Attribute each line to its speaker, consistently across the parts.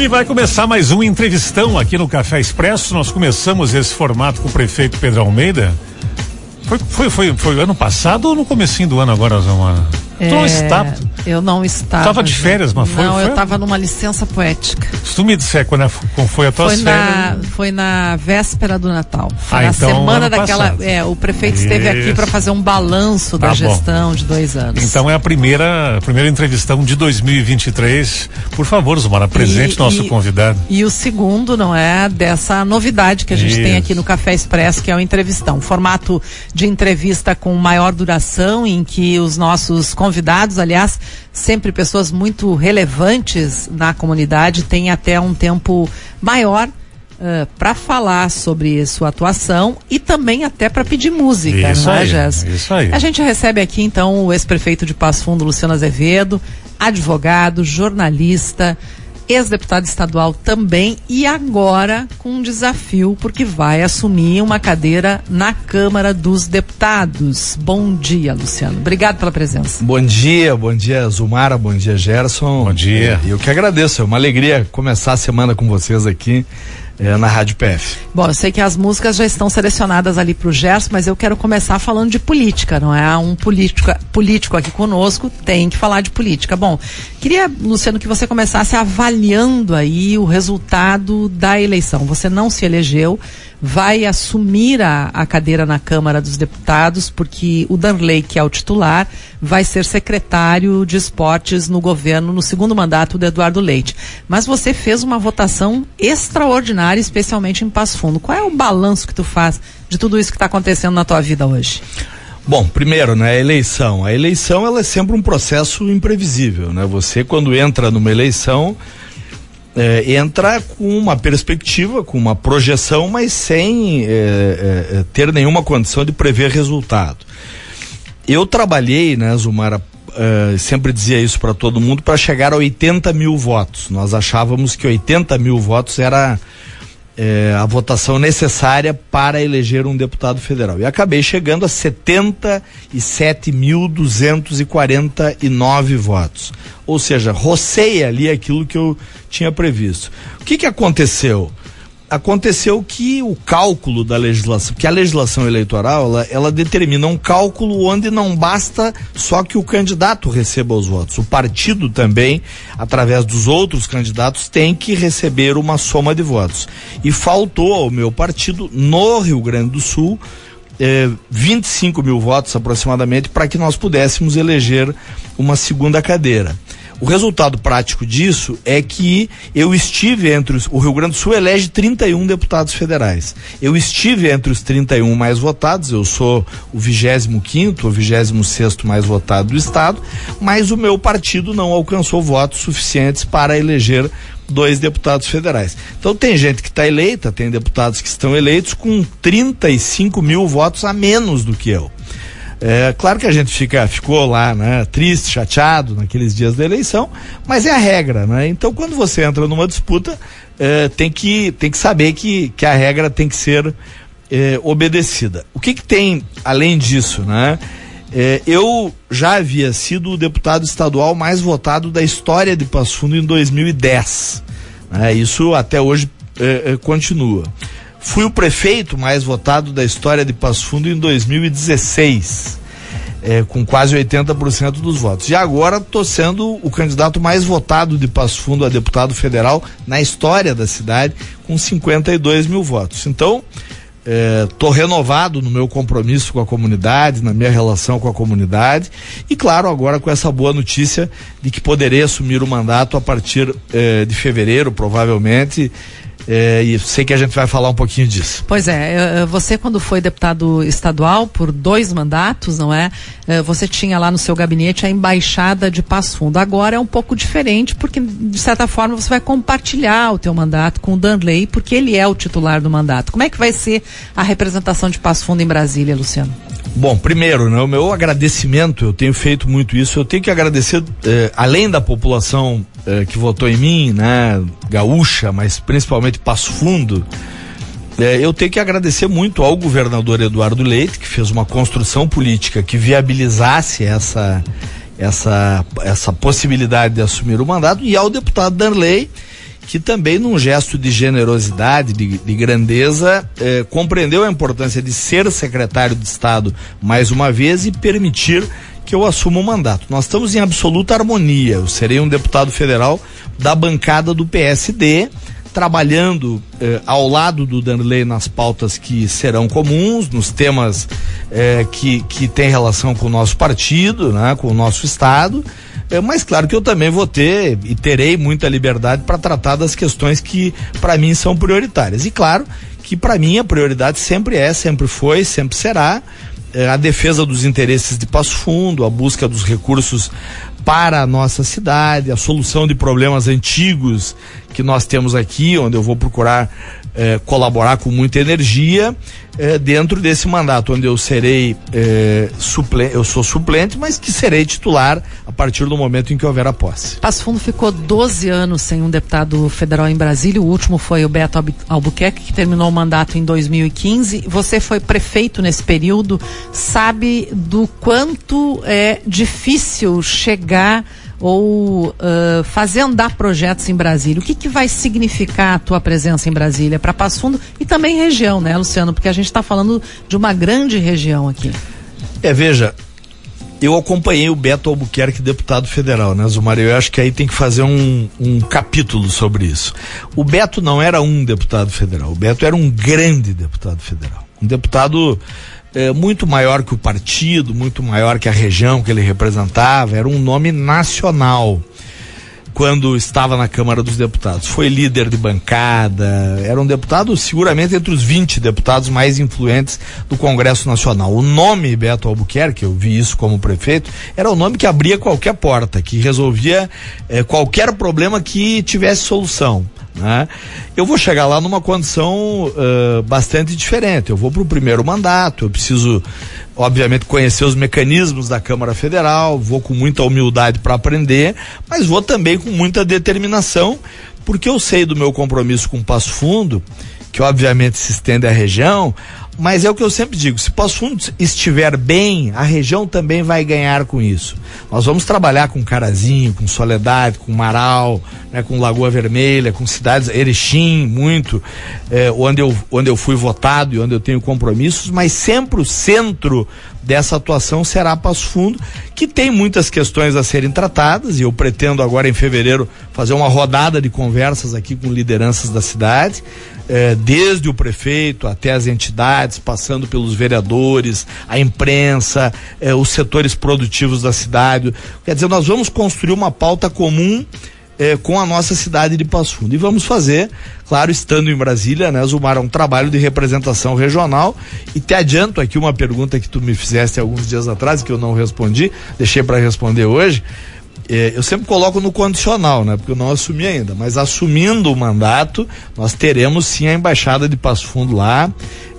Speaker 1: E vai começar mais um entrevistão aqui no Café Expresso. Nós começamos esse formato com o prefeito Pedro Almeida. Foi, foi, foi, foi ano passado ou no comecinho do ano agora?
Speaker 2: É,
Speaker 1: não estava.
Speaker 2: Eu não estava.
Speaker 1: Estava de férias, mas foi?
Speaker 2: Não,
Speaker 1: foi?
Speaker 2: eu estava numa licença poética.
Speaker 1: Se tu me disser quando, é, quando foi a tua
Speaker 2: Foi na,
Speaker 1: férias.
Speaker 2: foi na véspera do Natal. Foi
Speaker 1: Ah,
Speaker 2: na
Speaker 1: então,
Speaker 2: semana daquela. É, o prefeito esteve aqui
Speaker 1: Isso.
Speaker 2: para fazer um balanço
Speaker 1: Tá
Speaker 2: da
Speaker 1: bom.
Speaker 2: gestão de dois anos.
Speaker 1: Então é a primeira, a primeira entrevistão de 2023. Por favor, Zumara, apresente
Speaker 2: E-
Speaker 1: nosso
Speaker 2: e-
Speaker 1: convidado.
Speaker 2: E o segundo, não é, dessa novidade que a gente tem
Speaker 1: Isso.
Speaker 2: aqui no Café Expresso, que é o entrevistão. Um formato de entrevista com maior duração, em que os nossos convidados, aliás, sempre pessoas muito relevantes na comunidade, têm até um tempo maior para falar sobre sua atuação e também até para pedir música,
Speaker 1: Isso
Speaker 2: não é,
Speaker 1: aí,
Speaker 2: Jéssica?
Speaker 1: isso aí.
Speaker 2: A gente recebe aqui então o ex-prefeito de Passo Fundo, Luciano Azevedo, advogado, jornalista, ex-deputado estadual também e agora com um desafio porque vai assumir uma cadeira na Câmara dos Deputados. Bom dia, Luciano. Obrigado pela presença.
Speaker 3: Bom dia, bom dia Zumara, bom dia Gerson.
Speaker 1: Bom dia.
Speaker 3: E eu que agradeço, é uma alegria começar a semana com vocês aqui eh, na Rádio PF.
Speaker 2: Bom, eu sei que as músicas já estão selecionadas ali para o Gerson, mas eu quero começar falando de política, não é? Um político, político aqui conosco tem que falar de política. Bom, queria, Luciano, que você começasse avaliando aí o resultado da eleição. Você não se elegeu, vai assumir a, a cadeira na Câmara dos Deputados, porque o Danley, que é o titular, vai ser secretário de esportes no governo no segundo mandato do Eduardo Leite. Mas você fez uma votação extraordinária, especialmente em Passo Fundo. Qual é o balanço que tu faz de tudo isso que está acontecendo na tua vida hoje?
Speaker 3: Bom, primeiro, né, a eleição. A eleição ela é sempre um processo imprevisível, né? Você quando entra numa eleição eh, entra com uma perspectiva, com uma projeção, mas sem eh, eh, ter nenhuma condição de prever resultado. Eu trabalhei, né, Zumara, sempre dizia isso para todo mundo, para chegar a 80 mil votos. Nós achávamos que 80 mil votos era eh, a votação necessária para eleger um deputado federal. E acabei chegando a 77.249 votos. Ou seja, rocei ali aquilo que eu tinha previsto. O que, que aconteceu? Aconteceu que o cálculo da legislação, que a legislação eleitoral, ela, ela determina um cálculo onde não basta só que o candidato receba os votos. O partido também, através dos outros candidatos, tem que receber uma soma de votos. E faltou ao meu partido, no Rio Grande do Sul, eh, 25 mil votos aproximadamente para que nós pudéssemos eleger uma segunda cadeira. O resultado prático disso é que eu estive entre os. O Rio Grande do Sul elege 31 deputados federais. Eu estive entre os 31 mais votados, eu sou o 25 ou 26 mais votado do Estado, mas o meu partido não alcançou votos suficientes para eleger dois deputados federais. Então tem gente que está eleita, tem deputados que estão eleitos com 35 mil votos a menos do que eu. É, claro que a gente fica, ficou lá, né, triste, chateado naqueles dias da eleição, mas é a regra, né? Então quando você entra numa disputa, é, tem, que, tem que saber que, que a regra tem que ser é, obedecida. O que, que tem além disso, né? É, eu já havia sido o deputado estadual mais votado da história de Passo Fundo em 2010. né? Isso até hoje é, é, continua. Fui o prefeito mais votado da história de Passo Fundo em 2016, é, com quase 80% dos votos. E agora estou sendo o candidato mais votado de Passo Fundo a deputado federal na história da cidade, com 52 mil votos. Então, estou renovado no meu compromisso com a comunidade, na minha relação com a comunidade e, claro, agora com essa boa notícia de que poderei assumir o mandato a partir eh, de fevereiro, provavelmente. Eh, e sei que a gente vai falar um pouquinho disso.
Speaker 2: Pois é, eh, você quando foi deputado estadual por dois mandatos, não é? Eh, Você tinha lá no seu gabinete a embaixada de Passo Fundo. Agora é um pouco diferente porque de certa forma você vai compartilhar o teu mandato com o Danley porque ele é o titular do mandato. Como é que vai ser a representação de Passo Fundo em Brasília, Luciano?
Speaker 3: Bom, primeiro, né, o meu agradecimento, eu tenho feito muito isso, eu tenho que agradecer, eh, além da população eh, que votou em mim, né, gaúcha, mas principalmente Passo Fundo, eh, eu tenho que agradecer muito ao governador Eduardo Leite, que fez uma construção política que viabilizasse essa, essa, essa possibilidade de assumir o mandato, e ao deputado Danley, que também, num gesto de generosidade, de, de grandeza, eh, compreendeu a importância de ser secretário de Estado mais uma vez e permitir que eu assuma o mandato. Nós estamos em absoluta harmonia. Eu serei um deputado federal da bancada do PSD trabalhando eh, ao lado do Danley nas pautas que serão comuns, nos temas eh, que, que têm relação com o nosso partido, né, com o nosso Estado. É, mas claro que eu também vou ter e terei muita liberdade para tratar das questões que para mim são prioritárias. E claro que para mim a prioridade sempre é, sempre foi, sempre será a defesa dos interesses de Passo Fundo, a busca dos recursos para a nossa cidade, a solução de problemas antigos que nós temos aqui, onde eu vou procurar eh, colaborar com muita energia eh, dentro desse mandato, onde eu serei eh, suplente, eu sou suplente, mas que serei titular a partir do momento em que houver a posse.
Speaker 2: Passo Fundo ficou 12 anos sem um deputado federal em Brasília, o último foi o Beto Albuquerque, que terminou o mandato em 2015. Você foi prefeito nesse período, sabe do quanto é difícil chegar ou uh, fazer andar projetos em Brasília. O que, que vai significar a tua presença em Brasília para Passo Fundo e também região, né, Luciano? Porque a gente está falando de uma grande região aqui.
Speaker 3: É, veja, eu acompanhei o Beto Albuquerque, deputado federal, né, Zumar? Eu acho que aí tem que fazer um, um capítulo sobre isso. O Beto não era um deputado federal, o Beto era um grande deputado federal. Um deputado é, muito maior que o partido, muito maior que a região que ele representava, era um nome nacional quando estava na Câmara dos Deputados. Foi líder de bancada, era um deputado seguramente entre os 20 deputados mais influentes do Congresso Nacional. O nome Beto Albuquerque, eu vi isso como prefeito, era o nome que abria qualquer porta, que resolvia eh, qualquer problema que tivesse solução. Né? Eu vou chegar lá numa condição uh, bastante diferente. Eu vou para o primeiro mandato, eu preciso, obviamente, conhecer os mecanismos da Câmara Federal, vou com muita humildade para aprender, mas vou também com muita determinação, porque eu sei do meu compromisso com o Passo Fundo, que obviamente se estende à região, mas é o que eu sempre digo: se Passo Fundo estiver bem, a região também vai ganhar com isso. Nós vamos trabalhar com Carazinho, com Soledade, com Marau, né, com Lagoa Vermelha, com cidades, Erechim, muito, eh, onde, eu, onde eu fui votado e onde eu tenho compromissos, mas sempre o centro dessa atuação será Passo Fundo, que tem muitas questões a serem tratadas, e eu pretendo agora em fevereiro fazer uma rodada de conversas aqui com lideranças da cidade eh, desde o prefeito até as entidades, passando pelos vereadores, a imprensa, eh, os setores produtivos da cidade. Quer dizer, nós vamos construir uma pauta comum eh, com a nossa cidade de Passo Fundo. E vamos fazer, claro, estando em Brasília, né, Zumar, um trabalho de representação regional. E te adianto aqui uma pergunta que tu me fizeste alguns dias atrás, que eu não respondi, deixei para responder hoje. É, eu sempre coloco no condicional, né? Porque eu não assumi ainda, mas assumindo o mandato, nós teremos sim a embaixada de Passo Fundo lá,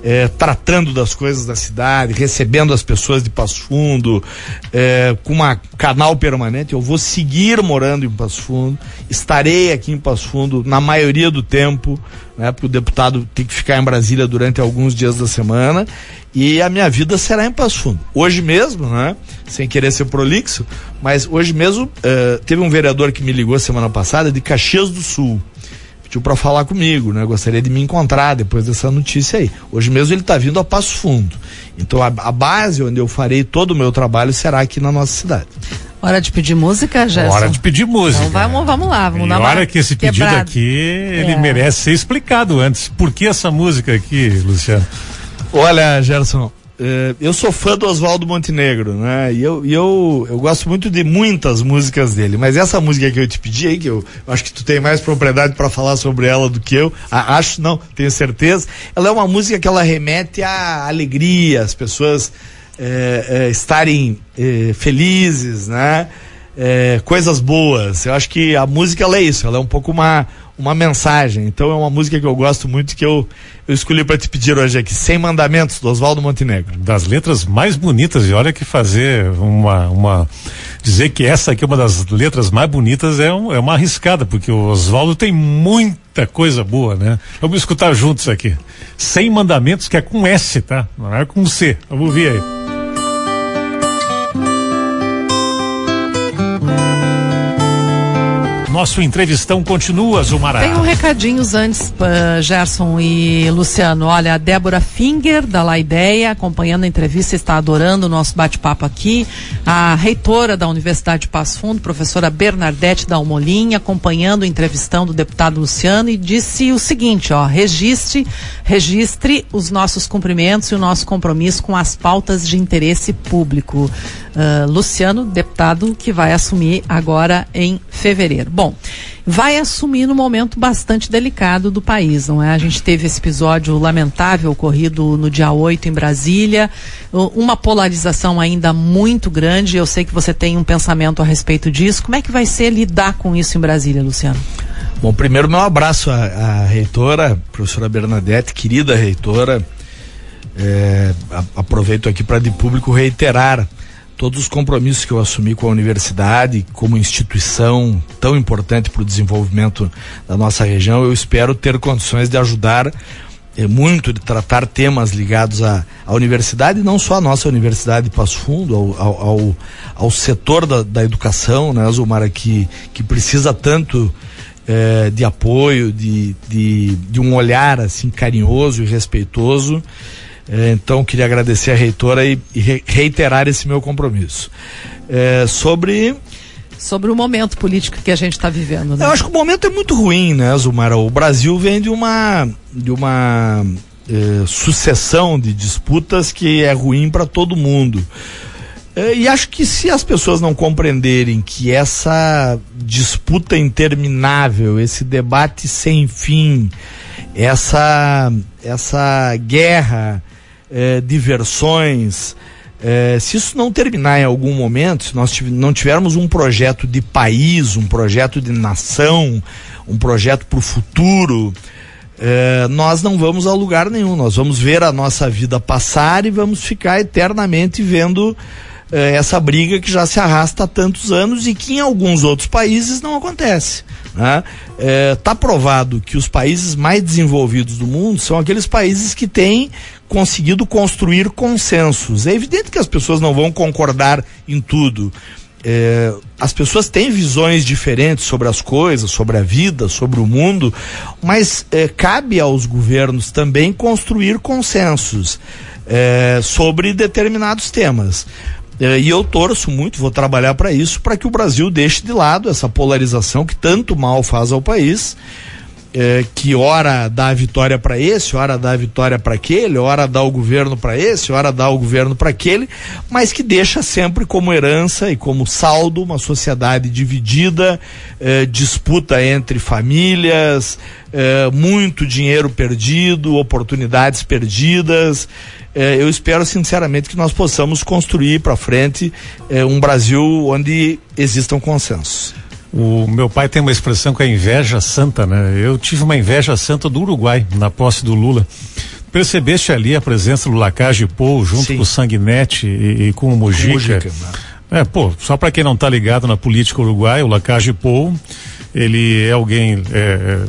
Speaker 3: é, tratando das coisas da cidade, recebendo as pessoas de Passo Fundo, é, com um canal permanente. Eu vou seguir morando em Passo Fundo, estarei aqui em Passo Fundo na maioria do tempo, né? Porque o deputado tem que ficar em Brasília durante alguns dias da semana e a minha vida será em Passo Fundo. Hoje mesmo, né? Sem querer ser prolixo, mas hoje mesmo uh, teve um vereador que me ligou semana passada de Caxias do Sul. Pediu para falar comigo, né? Gostaria de me encontrar depois dessa notícia aí. Hoje mesmo ele está vindo a Passo Fundo. Então a, a, base onde eu farei todo o meu trabalho será aqui na nossa cidade.
Speaker 2: Hora de pedir música, Gerson?
Speaker 1: Hora de pedir música. Então
Speaker 2: vamos, vamos lá, vamos
Speaker 1: e
Speaker 2: dar
Speaker 1: uma hora que esse pedido aqui, ele é. merece ser explicado antes. Por que essa música aqui, Luciano?
Speaker 3: Olha, Gerson, eu sou fã do Oswaldo Montenegro, né? E eu, eu, eu gosto muito de muitas músicas dele, mas essa música que eu te pedi aí, que eu, eu acho que tu tem mais propriedade para falar sobre ela do que eu, a, acho não, tenho certeza. Ela é uma música que ela remete à alegria, as pessoas é, é, estarem é, felizes, né? Coisas boas. Eu acho que a música ela é isso, ela é um pouco uma, uma mensagem. Então é uma música que eu gosto muito que eu, eu escolhi para te pedir hoje aqui, Sem Mandamentos, do Oswaldo Montenegro.
Speaker 1: Das letras mais bonitas, e olha que fazer uma, uma dizer que essa aqui é uma das letras mais bonitas é, um, é uma arriscada, porque o Oswaldo tem muita coisa boa, né? Vamos escutar juntos aqui. Sem Mandamentos, que é com S, tá? Não é com C. Vamos ouvir aí. Nosso entrevistão continua, Zumara.
Speaker 2: Tem um recadinhos antes, uh, Gerson e Luciano. Olha, a Débora Finger, da La Ideia, acompanhando a entrevista, está adorando o nosso bate-papo aqui. A reitora da Universidade de Passo Fundo, professora Bernadette Dalmolin, acompanhando o entrevistão do deputado Luciano e disse o seguinte, ó, registre, registre os nossos cumprimentos e o nosso compromisso com as pautas de interesse público. Uh, Luciano, deputado que vai assumir agora em fevereiro. Bom, vai assumir num momento bastante delicado do país, não é? A gente teve esse episódio lamentável ocorrido no dia 8 em Brasília, uma polarização ainda muito grande. Eu sei que você tem um pensamento a respeito disso. Como é que vai ser lidar com isso em Brasília, Luciano?
Speaker 3: Bom, primeiro meu abraço à, à reitora, professora Bernadette, querida reitora. É, aproveito aqui para de público reiterar todos os compromissos que eu assumi com a universidade, como instituição tão importante para o desenvolvimento da nossa região, eu espero ter condições de ajudar é, muito, de tratar temas ligados à, à universidade, não só a nossa Universidade de Passo Fundo, ao, ao, ao, ao setor da, da, educação, né, Zumara, que, que precisa tanto é, de apoio, de, de, de um olhar assim carinhoso e respeitoso. É, então, queria agradecer a reitora e, e reiterar esse meu compromisso. É, sobre.
Speaker 2: Sobre o momento político que a gente está vivendo, né?
Speaker 3: Eu acho que o momento é muito ruim, né, Zumara? O Brasil vem de uma, de uma é, sucessão de disputas que é ruim para todo mundo. É, e acho que se as pessoas não compreenderem que essa disputa interminável, esse debate sem fim, essa, essa guerra é, diversões. É, se isso não terminar em algum momento, se nós não tivermos um projeto de país, um projeto de nação, um projeto para o futuro, é, nós não vamos a lugar nenhum. Nós vamos ver a nossa vida passar e vamos ficar eternamente vendo é, essa briga que já se arrasta há tantos anos e que em alguns outros países não acontece. Está né? é, tá provado que os países mais desenvolvidos do mundo são aqueles países que têm conseguido construir consensos. É evidente que as pessoas não vão concordar em tudo. É, as pessoas têm visões diferentes sobre as coisas, sobre a vida, sobre o mundo, mas é, cabe aos governos também construir consensos é, sobre determinados temas. É, e eu torço muito, vou trabalhar para isso, para que o Brasil deixe de lado essa polarização que tanto mal faz ao país é, que hora dá a vitória para esse, hora dá a vitória para aquele, hora dá o governo para esse, hora dá o governo para aquele, mas que deixa sempre como herança e como saldo uma sociedade dividida, é, disputa entre famílias, é, muito dinheiro perdido, oportunidades perdidas. É, eu espero sinceramente que nós possamos construir para frente é, um Brasil onde existam consensos.
Speaker 1: O meu pai tem uma expressão que é inveja santa, né? Eu tive uma inveja santa do Uruguai na posse do Lula. Percebeste ali a presença do Lacage Pou junto Sim. com o Sanguinete e, e com o Mujica? Mujica né? É, pô, só para quem não tá ligado na política uruguaia, o Lacage Pou, ele é alguém é, é,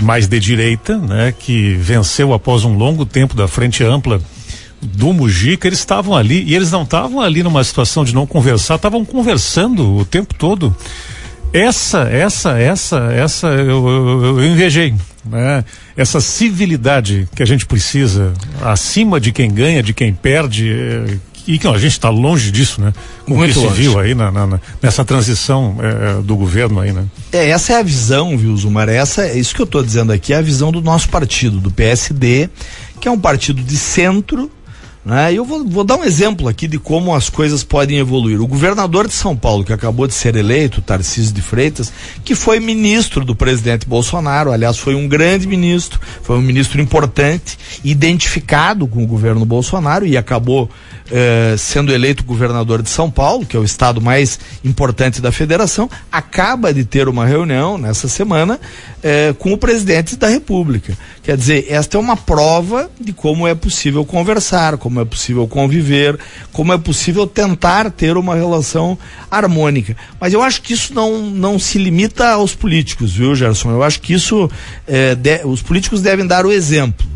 Speaker 1: mais de direita, né? Que venceu após um longo tempo da frente ampla do Mujica, eles estavam ali e eles não estavam ali numa situação de não conversar, estavam conversando o tempo todo. Essa, essa, essa, essa eu, eu, eu invejei. Né? Essa civilidade que a gente precisa, acima de quem ganha, de quem perde, é, e que a gente está longe disso, né? Com Muito o que longe. se viu aí na, na, nessa transição é, do governo aí, né?
Speaker 3: É, essa é a visão, viu, Zumar? Essa, é isso que eu estou dizendo aqui, é a visão do nosso partido, do PSD, que é um partido de centro, né? Eu vou, vou, dar um exemplo aqui de como as coisas podem evoluir. O governador de São Paulo, que acabou de ser eleito, Tarcísio de Freitas, que foi ministro do presidente Bolsonaro, aliás, foi um grande ministro, foi um ministro importante, identificado com o governo Bolsonaro e acabou eh, sendo eleito governador de São Paulo, que é o estado mais importante da federação, acaba de ter uma reunião nessa semana eh, com o presidente da República. Quer dizer, esta é uma prova de como é possível conversar, como é possível conviver, como é possível tentar ter uma relação harmônica. Mas eu acho que isso não, não se limita aos políticos, viu, Gerson? Eu acho que isso, eh, de, os políticos devem dar o exemplo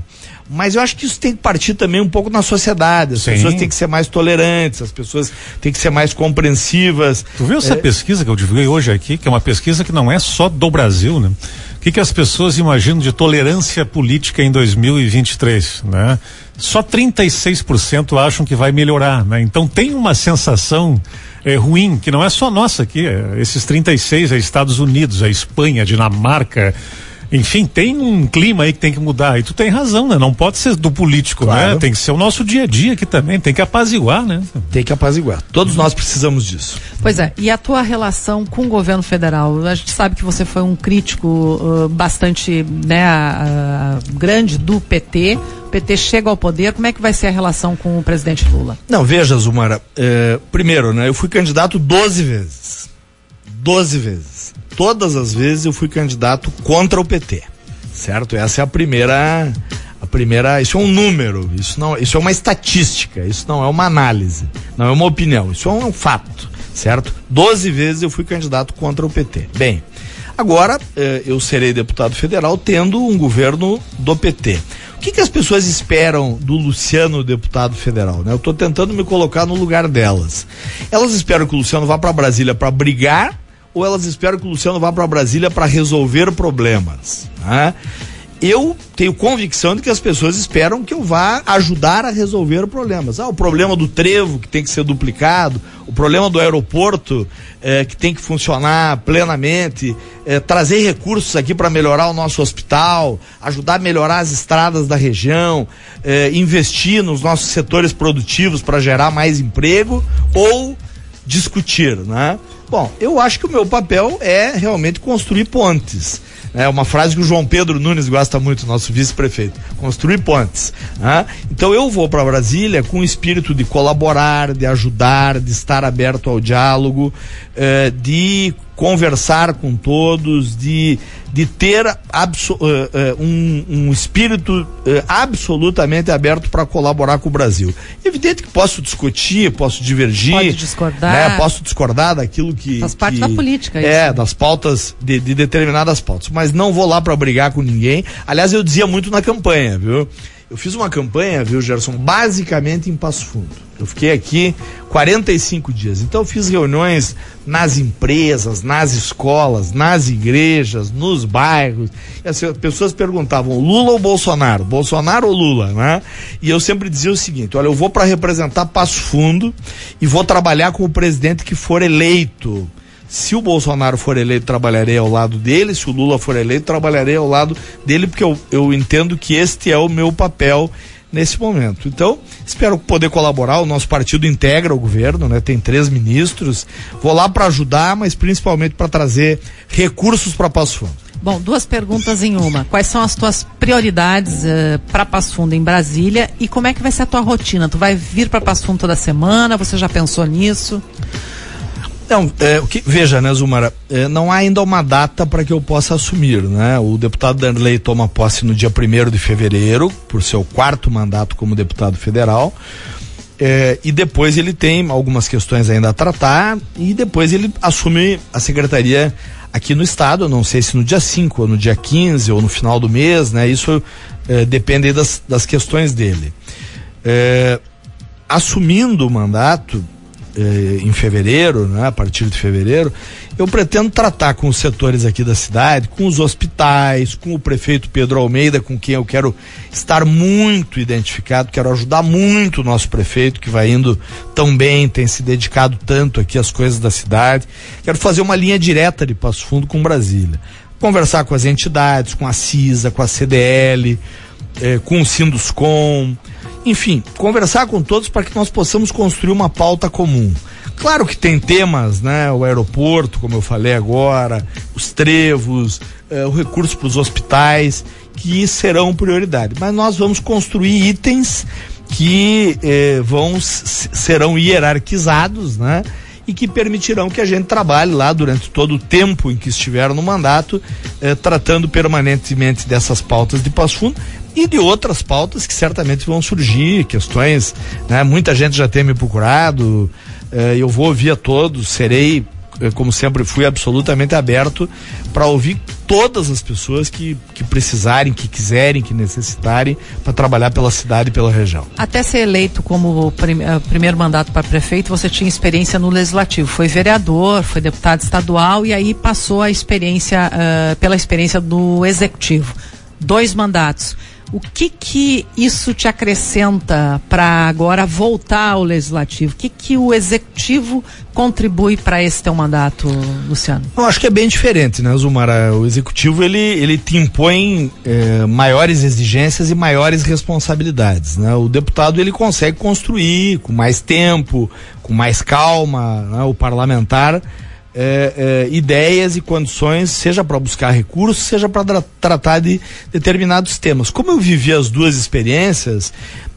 Speaker 3: Mas eu acho que isso tem que partir também um pouco na sociedade. As Sim. pessoas têm que ser mais tolerantes, as pessoas têm que ser mais compreensivas.
Speaker 1: Tu viu essa é... pesquisa que eu divulguei hoje aqui, que é uma pesquisa que não é só do Brasil, né? Que, que as pessoas imaginam de tolerância política em 2023, né? Só 36% acham que vai melhorar, né? Então tem uma sensação é, ruim, que não é só nossa aqui, é, esses 36 é Estados Unidos, é Espanha, Dinamarca, enfim, tem um clima aí que tem que mudar. E tu tem razão, né? Não pode ser do político, né? claro. né? Tem que ser o nosso dia a dia aqui também, tem que apaziguar, né?
Speaker 3: Tem que apaziguar. Todos nós precisamos disso.
Speaker 2: Pois é, e a tua relação com o governo federal? A gente sabe que você foi um crítico uh, bastante né, uh, grande do PT. O PT chega ao poder, como é que vai ser a relação com o presidente Lula?
Speaker 3: Não, veja, Zumara, é, primeiro, né, eu fui candidato 12 vezes. 12 vezes todas as vezes eu fui candidato contra o PT. Certo? Essa é a primeira a primeira, isso é um número, isso não, isso é uma estatística, isso não é uma análise, não é uma opinião, isso é um fato, certo? Doze vezes eu fui candidato contra o PT. Bem, agora eh, eu serei deputado federal tendo um governo do PT. O que, que as pessoas esperam do Luciano, deputado federal? Né? Eu estou tentando me colocar no lugar delas. Elas esperam que o Luciano vá para Brasília para brigar ou elas esperam que o Luciano vá para Brasília para resolver problemas? Né? Eu tenho convicção de que as pessoas esperam que eu vá ajudar a resolver problemas. Ah, o problema do trevo que tem que ser duplicado, o problema do aeroporto eh, que tem que funcionar plenamente, eh, trazer recursos aqui para melhorar o nosso hospital, ajudar a melhorar as estradas da região, eh, investir nos nossos setores produtivos para gerar mais emprego ou discutir, né? Bom, eu acho que o meu papel é realmente construir pontes. É uma frase que o João Pedro Nunes gosta muito, nosso vice-prefeito. Construir pontes. Né? Então eu vou para Brasília com o espírito de colaborar, de ajudar, de estar aberto ao diálogo, eh, de conversar com todos, de, de ter abso, uh, uh, um, um, espírito uh, absolutamente aberto para colaborar com o Brasil. Evidente que posso discutir, posso divergir, Pode
Speaker 2: discordar,
Speaker 3: né? posso discordar daquilo que
Speaker 2: faz parte
Speaker 3: que,
Speaker 2: da política.
Speaker 3: É, isso. das pautas de, de determinadas pautas, mas não vou lá para brigar com ninguém. Aliás, eu dizia muito na campanha, viu? Eu fiz uma campanha, viu, Gerson, basicamente em Passo Fundo. Eu fiquei aqui 45 dias. Então eu fiz reuniões nas empresas, nas escolas, nas igrejas, nos bairros. E as pessoas perguntavam: Lula ou Bolsonaro? Bolsonaro ou Lula, né? E eu sempre dizia o seguinte: olha, eu vou para representar Passo Fundo e vou trabalhar com o presidente que for eleito. Se o Bolsonaro for eleito, trabalharei ao lado dele. Se o Lula for eleito, trabalharei ao lado dele, porque eu, eu entendo que este é o meu papel nesse momento. Então, espero poder colaborar. O nosso partido integra o governo, né? Tem três ministros. Vou lá para ajudar, mas principalmente para trazer recursos para Passo Fundo.
Speaker 2: Bom, duas perguntas em uma. Quais são as tuas prioridades uh, eh, para Passo Fundo em Brasília e como é que vai ser a tua rotina? Tu vai vir para Passo Fundo toda semana? Você já pensou nisso?
Speaker 3: Não, é, o que, veja, né, Zumara, é, não há ainda uma data para que eu possa assumir, né? O deputado Danley toma posse no dia 1 de fevereiro, por seu quarto mandato como deputado federal. É, e depois ele tem algumas questões ainda a tratar e depois ele assume a secretaria aqui no estado, não sei se no dia 5 ou no dia 15 ou no final do mês, né? Isso é, depende das, das questões dele. É, assumindo o mandato, eh, em fevereiro, né, a partir de fevereiro, eu pretendo tratar com os setores aqui da cidade, com os hospitais, com o prefeito Pedro Almeida, com quem eu quero estar muito identificado, quero ajudar muito o nosso prefeito, que vai indo tão bem, tem se dedicado tanto aqui às coisas da cidade. Quero fazer uma linha direta de Passo Fundo com Brasília. Conversar com as entidades, com a CISA, com a CDL, eh, com o Sinduscom, enfim, conversar com todos para que nós possamos construir uma pauta comum. Claro que tem temas, né? O aeroporto, como eu falei agora, os trevos, eh, o recurso para os hospitais, que serão prioridade. Mas nós vamos construir itens que eh, vão serão hierarquizados, né? E que permitirão que a gente trabalhe lá durante todo o tempo em que estiver no mandato, eh, tratando permanentemente dessas pautas de Passo Fundo, e de outras pautas que certamente vão surgir, questões, né? Muita gente já tem me procurado, eh, eu vou ouvir a todos, serei, eh, como sempre fui, absolutamente aberto para ouvir todas as pessoas que, que precisarem, que quiserem, que necessitarem para trabalhar pela cidade e pela região.
Speaker 2: Até ser eleito como prim uh, primeiro mandato para prefeito, você tinha experiência no legislativo. Foi vereador, foi deputado estadual e aí passou a experiência uh, pela experiência do executivo. Dois mandatos. O que que isso te acrescenta para agora voltar ao legislativo? O que que o executivo contribui para esse teu mandato, Luciano?
Speaker 3: Eu acho que é bem diferente, né, Zumara? O executivo ele, ele te impõe eh, maiores exigências e maiores responsabilidades, né? O deputado ele consegue construir com mais tempo, com mais calma, né? o parlamentar é, é, ideias e condições, seja para buscar recursos, seja para tra tratar de determinados temas. Como eu vivi as duas experiências,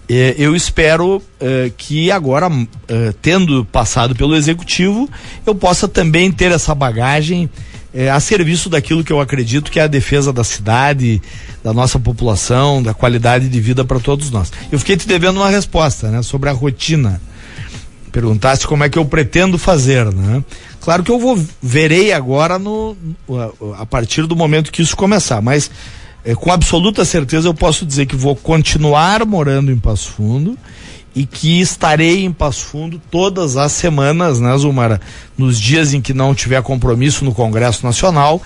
Speaker 3: é, eu espero é, que agora, é, tendo passado pelo executivo, eu possa também ter essa bagagem é, a serviço daquilo que eu acredito que é a defesa da cidade, da nossa população, da qualidade de vida para todos nós. Eu fiquei te devendo uma resposta, né, sobre a rotina. Perguntaste como é que eu pretendo fazer, né? Claro que eu vou verei agora no a partir do momento que isso começar, mas é, com absoluta certeza eu posso dizer que vou continuar morando em Passo Fundo e que estarei em Passo Fundo todas as semanas, né, Zumara? Nos dias em que não tiver compromisso no Congresso Nacional,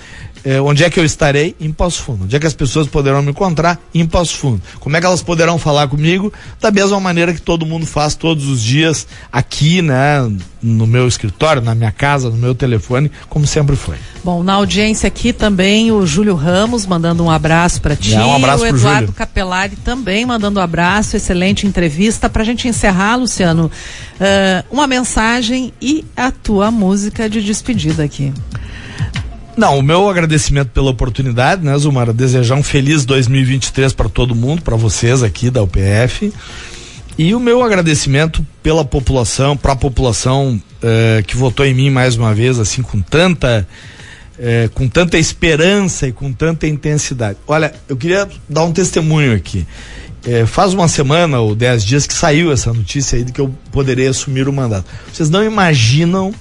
Speaker 3: é, onde é que eu estarei? Em Passo Fundo. Onde é que as pessoas poderão me encontrar? Em Passo Fundo. Como é que elas poderão falar comigo? Da mesma maneira que todo mundo faz todos os dias aqui, né? No meu escritório, na minha casa, no meu telefone, como sempre foi.
Speaker 2: Bom, na audiência aqui também o Júlio Ramos mandando um abraço para ti.
Speaker 3: É, um abraço
Speaker 2: o Eduardo Júlio. Capelari também mandando um abraço, excelente entrevista. Para a gente encerrar, Luciano, uh, uma mensagem e a tua música de despedida aqui.
Speaker 3: Não, o meu agradecimento pela oportunidade, né, Zumara? Desejar um feliz 2023 para todo mundo, para vocês aqui da UPF. E o meu agradecimento pela população, para a população eh, que votou em mim mais uma vez, assim, com tanta, eh, com tanta esperança e com tanta intensidade. Olha, eu queria dar um testemunho aqui. Eh, faz uma semana ou dez dias que saiu essa notícia aí de que eu poderia assumir o mandato. Vocês não imaginam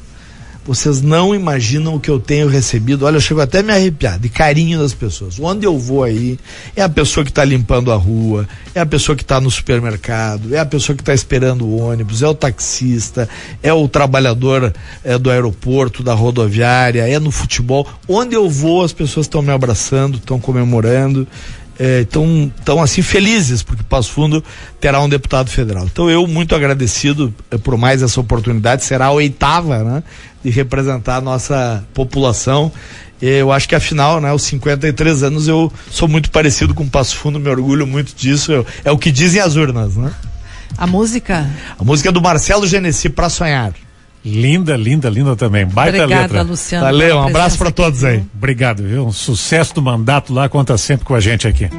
Speaker 3: vocês não imaginam o que eu tenho recebido. Olha, eu chego até a me arrepiar de carinho das pessoas. Onde eu vou aí, é a pessoa que está limpando a rua, é a pessoa que está no supermercado, é a pessoa que está esperando o ônibus, é o taxista, é o trabalhador é, do aeroporto, da rodoviária, é no futebol. Onde eu vou, as pessoas estão me abraçando, estão comemorando estão é, tão assim felizes porque Passo Fundo terá um deputado federal. Então eu muito agradecido é, por mais essa oportunidade, será a oitava, né, de representar a nossa população. Eu acho que afinal, né, aos 53 anos eu sou muito parecido com Passo Fundo, me orgulho muito disso. Eu, é o que dizem as urnas, né?
Speaker 2: A música?
Speaker 3: A música é do Marcelo Genesi para sonhar.
Speaker 1: Linda, linda, linda também. Baita
Speaker 2: Obrigada,
Speaker 1: letra.
Speaker 2: Luciano.
Speaker 3: Valeu, um abraço para todos aí.
Speaker 1: Obrigado, viu? Um sucesso do mandato lá, conta sempre com a gente aqui.